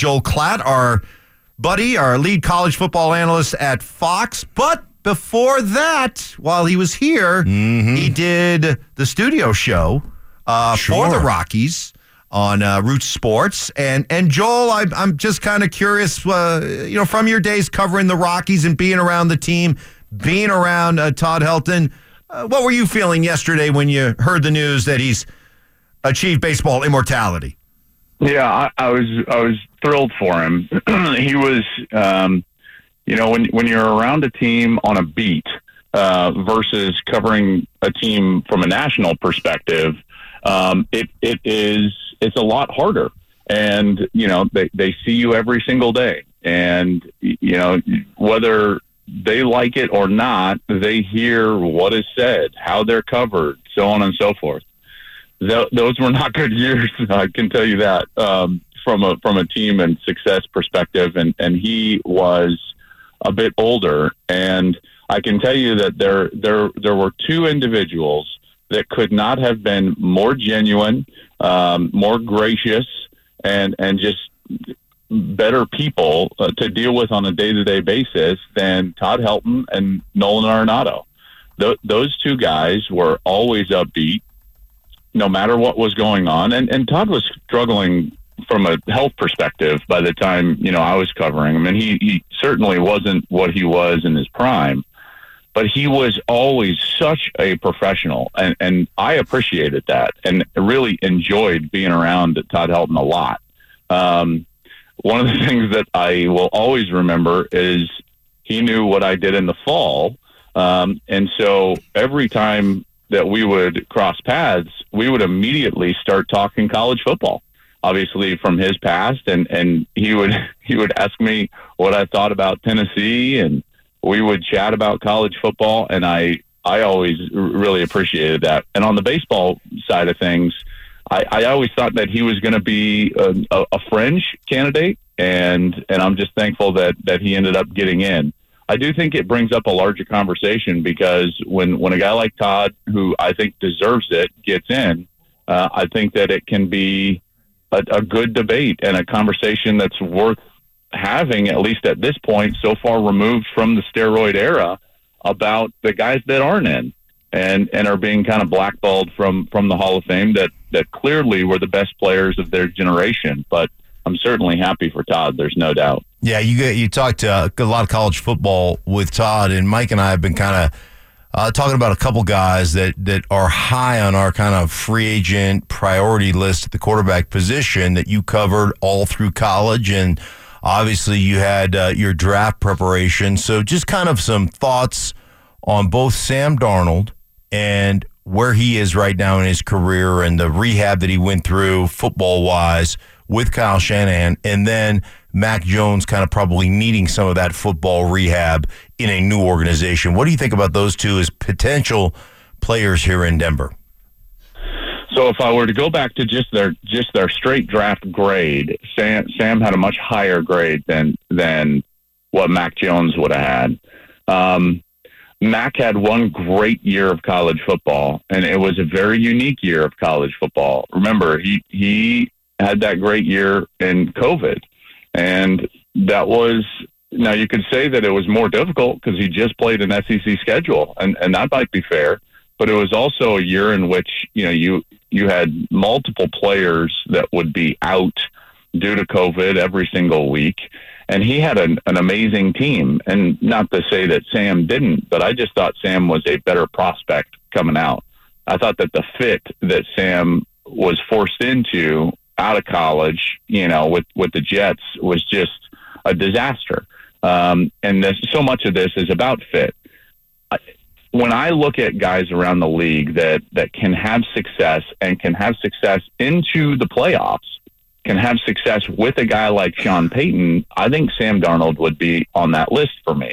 Joel Klatt, our buddy, our lead college football analyst at Fox. But before that, while he was here, he did the studio show uh, for the Rockies on uh, Root Sports. And and Joel, I, I'm just kind of curious, uh, you know, from your days covering the Rockies and being around the team, being around uh, Todd Helton, uh, what were you feeling yesterday when you heard the news that he's achieved baseball immortality? Yeah, I, I was I was thrilled for him. he was, um, you know, when when you're around a team on a beat uh, versus covering a team from a national perspective, um, it it is it's a lot harder. And you know, they they see you every single day, and you know whether they like it or not, they hear what is said, how they're covered, so on and so forth th- those were not good years. I can tell you that um, from a from a team and success perspective. And and he was a bit older, and I can tell you that there there there were two individuals that could not have been more genuine, um, more gracious, and and just better people uh, to deal with on a day to day basis than Todd Helton and Nolan Arenado. Th- those two guys were always upbeat no matter what was going on. And and Todd was struggling from a health perspective by the time you know I was covering him, and he he certainly wasn't what he was in his prime. But he was always such a professional, and, and I appreciated that, and really enjoyed being around Todd Helton a lot. Um, one of the things that I will always remember is he knew what I did in the fall, um, and so every time that we would cross paths, we would immediately start talking college football. Obviously, from his past, and and he would he would ask me what I thought about Tennessee, and we would chat about college football, and I I always really appreciated that. And on the baseball side of things, I, I always thought that he was going to be a, a, fringe candidate, and and I'm just thankful that that he ended up getting in. I do think it brings up a larger conversation because when when a guy like Todd, who I think deserves it, gets in, uh, I think that it can be a, a good debate and a conversation that's worth having, at least at this point, so far removed from the steroid era, about the guys that aren't in and and are being kind of blackballed from from the Hall of Fame that that clearly were the best players of their generation. But I'm certainly happy for Todd. There's no doubt. Yeah, you get- you talked uh, a lot of college football with Todd, and Mike and I have been kind of uh, talking about a couple guys that that are high on our kind of free agent priority list at the quarterback position that you covered all through college, and obviously you had uh, your draft preparation. So just kind of some thoughts on both Sam Darnold and where he is right now in his career and the rehab that he went through football wise with Kyle Shanahan, and then Mac Jones kind of probably needing some of that football rehab in a new organization. What do you think about those two as potential players here in Denver? So if I were to go back to just their just their straight draft grade, Sam Sam had a much higher grade than than what Mac Jones would have had. Um, Mac had one great year of college football, and it was a very unique year of college football. Remember, he he had that great year in COVID, and that was now you could say that it was more difficult because he just played an SEC schedule, and and that might be fair. But it was also a year in which you know you you had multiple players that would be out due to COVID every single week. And he had an, an amazing team. And not to say that Sam didn't, but I just thought Sam was a better prospect coming out. I thought that the fit that Sam was forced into out of college, you know, with, with the Jets was just a disaster. Um, and this, so much of this is about fit. I- When I look at guys around the league that, that can have success and can have success into the playoffs, can have success with a guy like Sean Payton, I think Sam Darnold would be on that list for me.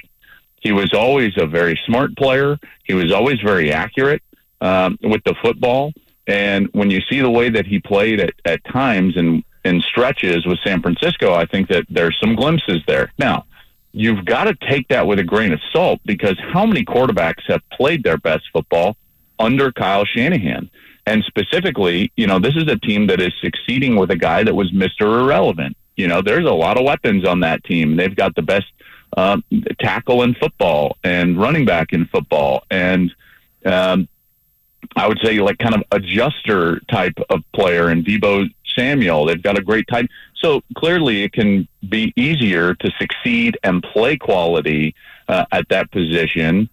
He was always a very smart player. He was always very accurate um, with the football. And when you see the way that he played at, at times and in stretches with San Francisco, I think that there's some glimpses there. Now, you've got to take that with a grain of salt because how many quarterbacks have played their best football under Kyle Shanahan? And specifically, you know, this is a team that is succeeding with a guy that was Mr. Irrelevant You know, there's a lot of weapons on that team. They've got the best uh, tackle in football and running back in football, and um, I would say like kind of adjuster type of player in Deebo Samuel. They've got a great type. So clearly, it can be easier to succeed and play quality uh, at that position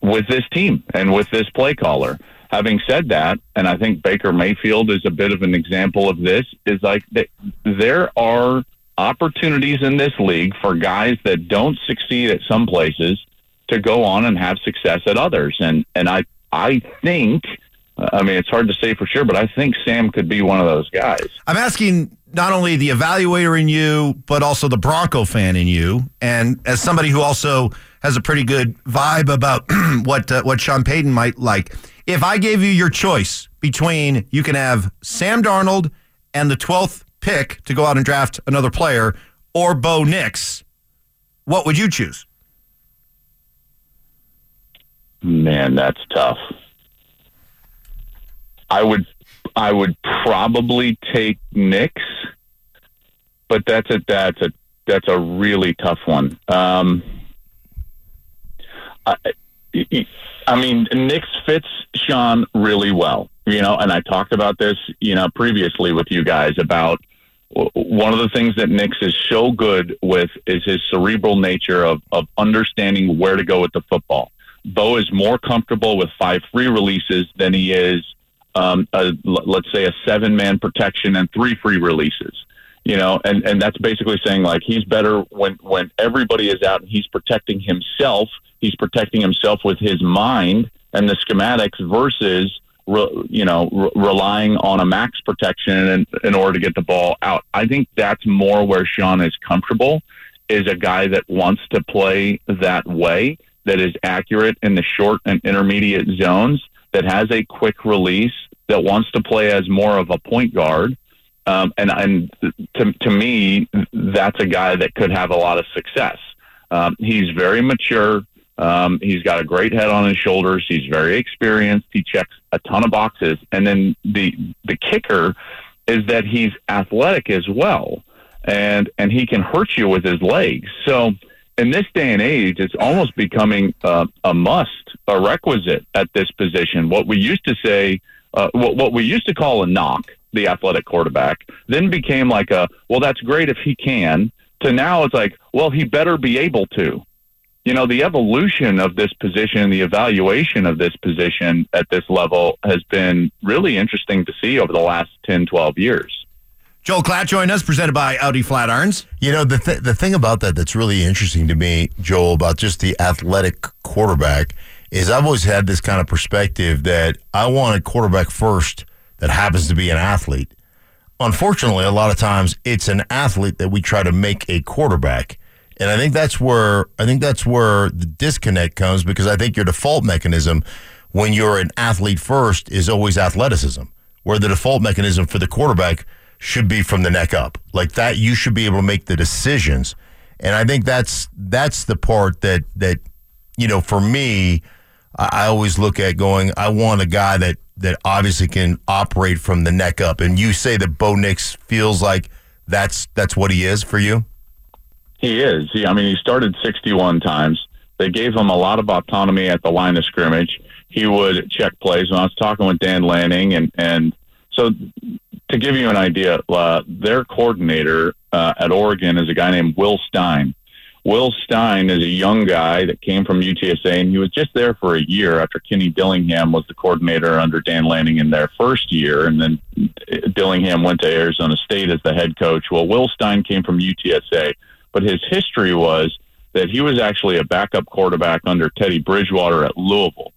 with this team and with this play caller. Having said that, and I think Baker Mayfield is a bit of an example of this, is like that there are opportunities in this league for guys that don't succeed at some places to go on and have success at others. And and I I think I mean it's hard to say for sure, but I think Sam could be one of those guys. I'm asking not only the evaluator in you, but also the Bronco fan in you, and as somebody who also has a pretty good vibe about what uh, what Sean Payton might like. If I gave you your choice between you can have Sam Darnold and the 12th pick to go out and draft another player or Bo Nix, what would you choose? Man, that's tough. I would I would probably take Nix, but that's a that's a that's a really tough one. Um, I, I mean, Nix fits Sean really well, you know, and I talked about this, you know, previously with you guys about one of the things that Nix is so good with is his cerebral nature of, of understanding where to go with the football. Bo is more comfortable with five free releases than he is, um, a, let's say, a seven man protection and three free releases you know, and, and that's basically saying like he's better when, when everybody is out and he's protecting himself. He's protecting himself with his mind and the schematics versus, re, you know, re- relying on a max protection in, in order to get the ball out. I think that's more where Sean is comfortable is a guy that wants to play that way, that is accurate in the short and intermediate zones, that has a quick release, that wants to play as more of a point guard um, and and to, to me, that's a guy that could have a lot of success. Um, he's very mature. Um, he's got a great head on his shoulders. He's very experienced. He checks a ton of boxes. And then the the kicker is that he's athletic as well, and and he can hurt you with his legs. So in this day and age, it's almost becoming uh, a must, a requisite at this position. What we used to say, uh, what, what we used to call a knock, the athletic quarterback, then became like a, well, that's great if he can, to now it's like, well, he better be able to. You know, the evolution of this position, the evaluation of this position at this level has been really interesting to see over the last 10, 12 years. Joel Klatt joined us, presented by Audi Flatirons. You know, the, th- the thing about that that's really interesting to me, Joel, about just the athletic quarterback is I've always had this kind of perspective that I want a quarterback first that happens to be an athlete. Unfortunately, a lot of times it's an athlete that we try to make a quarterback. And I think that's where I think that's where the disconnect comes because I think your default mechanism when you're an athlete first is always athleticism, where the default mechanism for the quarterback should be from the neck up. Like that you should be able to make the decisions. And I think that's that's the part that that you know, for me, I, I always look at going, I want a guy that that obviously can operate from the neck up. And you say that Bo Nix feels like that's that's what he is for you. He is. He, I mean, he started 61 times. They gave him a lot of autonomy at the line of scrimmage. He would check plays. When I was talking with Dan Lanning, and and so to give you an idea, uh, their coordinator uh, at Oregon is a guy named Will Stein. Will Stein is a young guy that came from UTSA, and he was just there for a year after Kenny Dillingham was the coordinator under Dan Lanning in their first year, and then Dillingham went to Arizona State as the head coach. Well, Will Stein came from UTSA, but his history was that he was actually a backup quarterback under Teddy Bridgewater at Louisville.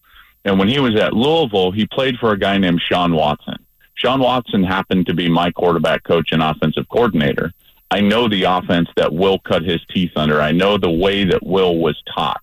And when he was at Louisville, he played for a guy named Shawn Watson. Shawn Watson happened to be my quarterback coach and offensive coordinator. I know the offense that Will cut his teeth under. I know the way that Will was taught.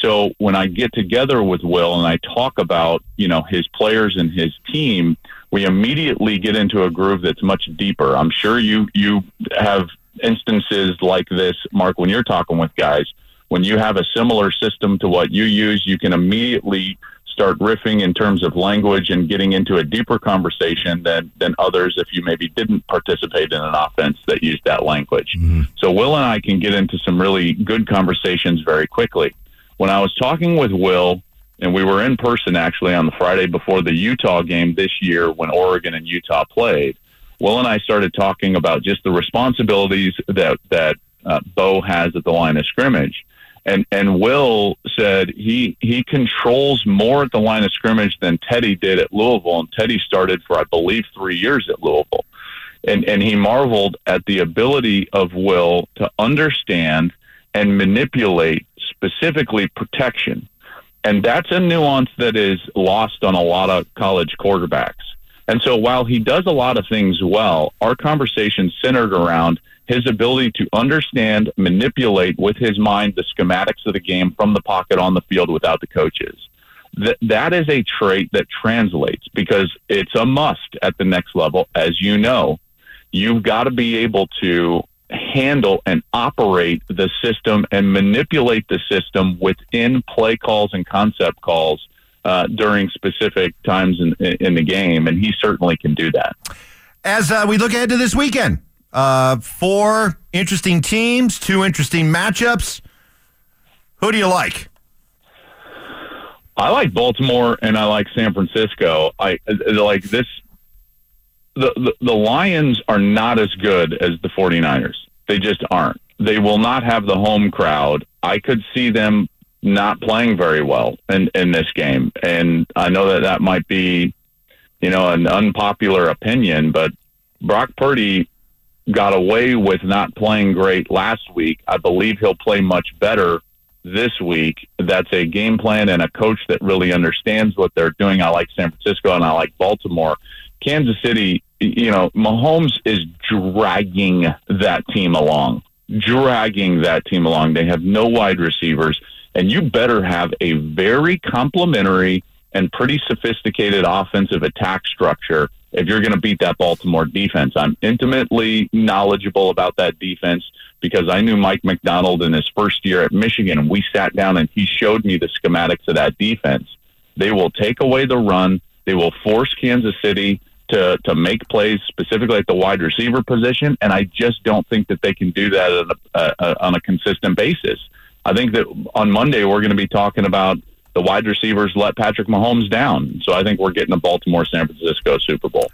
So when I get together with Will and I talk about, you know, his players and his team, we immediately get into a groove that's much deeper. I'm sure you you have instances like this, Mark, when you're talking with guys. When you have a similar system to what you use, you can immediately start riffing in terms of language and getting into a deeper conversation than than others if you maybe didn't participate in an offense that used that language. Mm-hmm. So Will and I can get into some really good conversations very quickly. When I was talking with Will and we were in person actually on the Friday before the Utah game this year when Oregon and Utah played. Will and I started talking about just the responsibilities that that uh, Bo has at the line of scrimmage and and Will said he he controls more at the line of scrimmage than Teddy did at Louisville, and Teddy started for I believe three years at Louisville, and and he marveled at the ability of Will to understand and manipulate specifically protection, and that's a nuance that is lost on a lot of college quarterbacks. And so while he does a lot of things well, our conversation centered around his ability to understand, manipulate with his mind the schematics of the game from the pocket on the field without the coaches. That that is a trait that translates because it's a must at the next level. As you know, you've got to be able to handle and operate the system and manipulate the system within play calls and concept calls uh, during specific times in, in the game, and he certainly can do that. As uh, we look ahead to this weekend, uh, four interesting teams, two interesting matchups. Who do you like? I like Baltimore and I like San Francisco. I like this. The, the, the Lions are not as good as the 49ers. They just aren't. They will not have the home crowd. I could see them not playing very well in, in this game. And I know that that might be, you know, an unpopular opinion, but Brock Purdy got away with not playing great last week. I believe he'll play much better this week. That's a game plan and a coach that really understands what they're doing. I like San Francisco and I like Baltimore. Kansas City, you know, Mahomes is dragging that team along, dragging that team along. They have no wide receivers, and you better have a very complimentary and pretty sophisticated offensive attack structure if you're going to beat that Baltimore defense. I'm intimately knowledgeable about that defense because I knew Mike Macdonald in his first year at Michigan. And we sat down and he showed me the schematics of that defense. They will take away the run. They will force Kansas City to to make plays specifically at the wide receiver position, and I just don't think that they can do that on a, uh, on a consistent basis. I think that on Monday we're going to be talking about the wide receivers let Patrick Mahomes down. So I think we're getting a Baltimore San Francisco Super Bowl.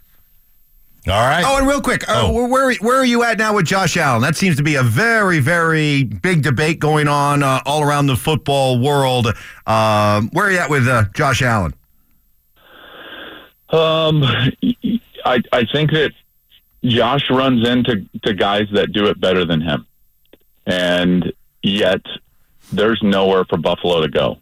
All right. Oh, and real quick, uh, oh. where where are you at now with Josh Allen? That seems to be a very very big debate going on uh, all around the football world. Uh, where are you at with uh, Josh Allen? Um, I I think that Josh runs into to guys that do it better than him, and yet there's nowhere for Buffalo to go.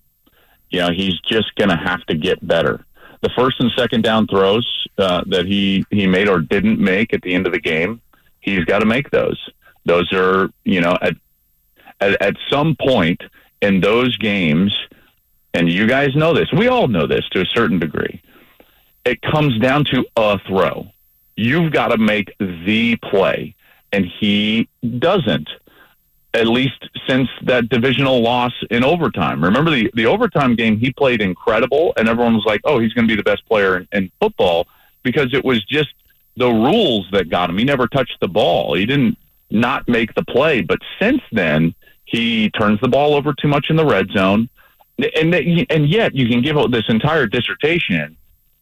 You know, he's just going to have to get better. The first and second down throws uh, that he he made or didn't make at the end of the game, he's got to make those. Those are you know at, at at some point in those games, and you guys know this. We all know this to a certain degree. It comes down to a throw. You've got to make the play, and he doesn't at least since that divisional loss in overtime. Remember the, the overtime game, he played incredible, and everyone was like, oh, he's going to be the best player in, in football because it was just the rules that got him. He never touched the ball. He didn't not make the play. But since then, he turns the ball over too much in the red zone. And, and yet, you can give this entire dissertation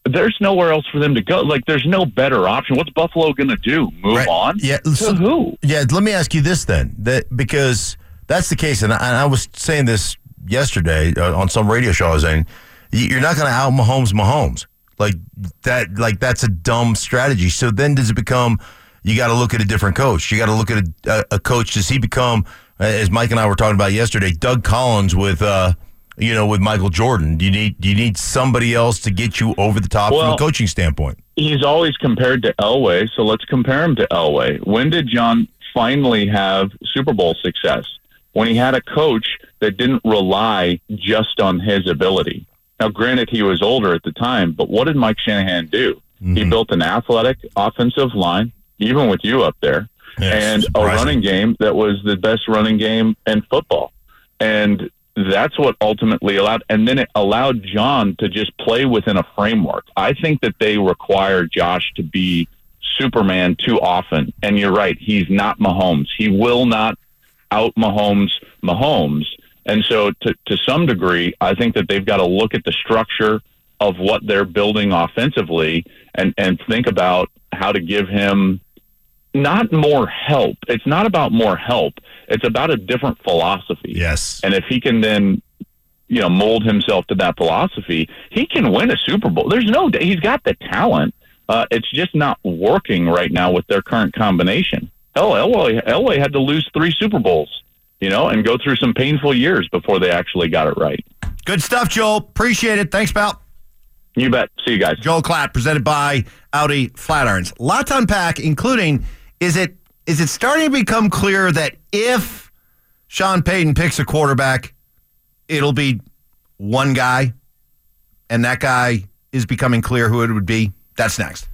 there's nowhere else for them to go. Like, there's no better option. What's Buffalo going to do? Move right. on? Yeah. So, who? Yeah. Let me ask you this then, that because that's the case, and I, and I was saying this yesterday uh, on some radio show. I was saying you're not going to out Mahomes, Mahomes like that. Like that's a dumb strategy. So then, does it become you got to look at a different coach? You got to look at a, a, a, coach. Does he become, as Mike and I were talking about yesterday, Doug Collins with? uh you know, with Michael Jordan? Do you need do you need somebody else to get you over the top well, from a coaching standpoint? He's always compared to Elway, so let's compare him to Elway. When did John finally have Super Bowl success? When he had a coach that didn't rely just on his ability. Now, granted, he was older at the time, but what did Mike Shanahan do? Mm-hmm. He built an athletic offensive line, even with you up there, yes, and surprising. a running game that was the best running game in football. And that's what ultimately allowed, and then it allowed John to just play within a framework. I think that they require Josh to be Superman too often. And you're right, he's not Mahomes. He will not out Mahomes Mahomes. And so, to, to some degree, I think that they've got to look at the structure of what they're building offensively and, and think about how to give him not more help. It's not about more help. It's about a different philosophy. Yes. And if he can then, you know, mold himself to that philosophy, he can win a Super Bowl. There's no, he's got the talent. Uh, it's just not working right now with their current combination. Hell, Elway, Elway had to lose three Super Bowls, you know, and go through some painful years before they actually got it right. Good stuff, Joel. Appreciate it. Thanks, pal. You bet. See you guys. Joel Klatt, presented by Audi Flatirons. Lot to unpack, including is it is it starting to become clear that if Sean Payton picks a quarterback, it'll be one guy, and that guy is becoming clear who it would be? That's next.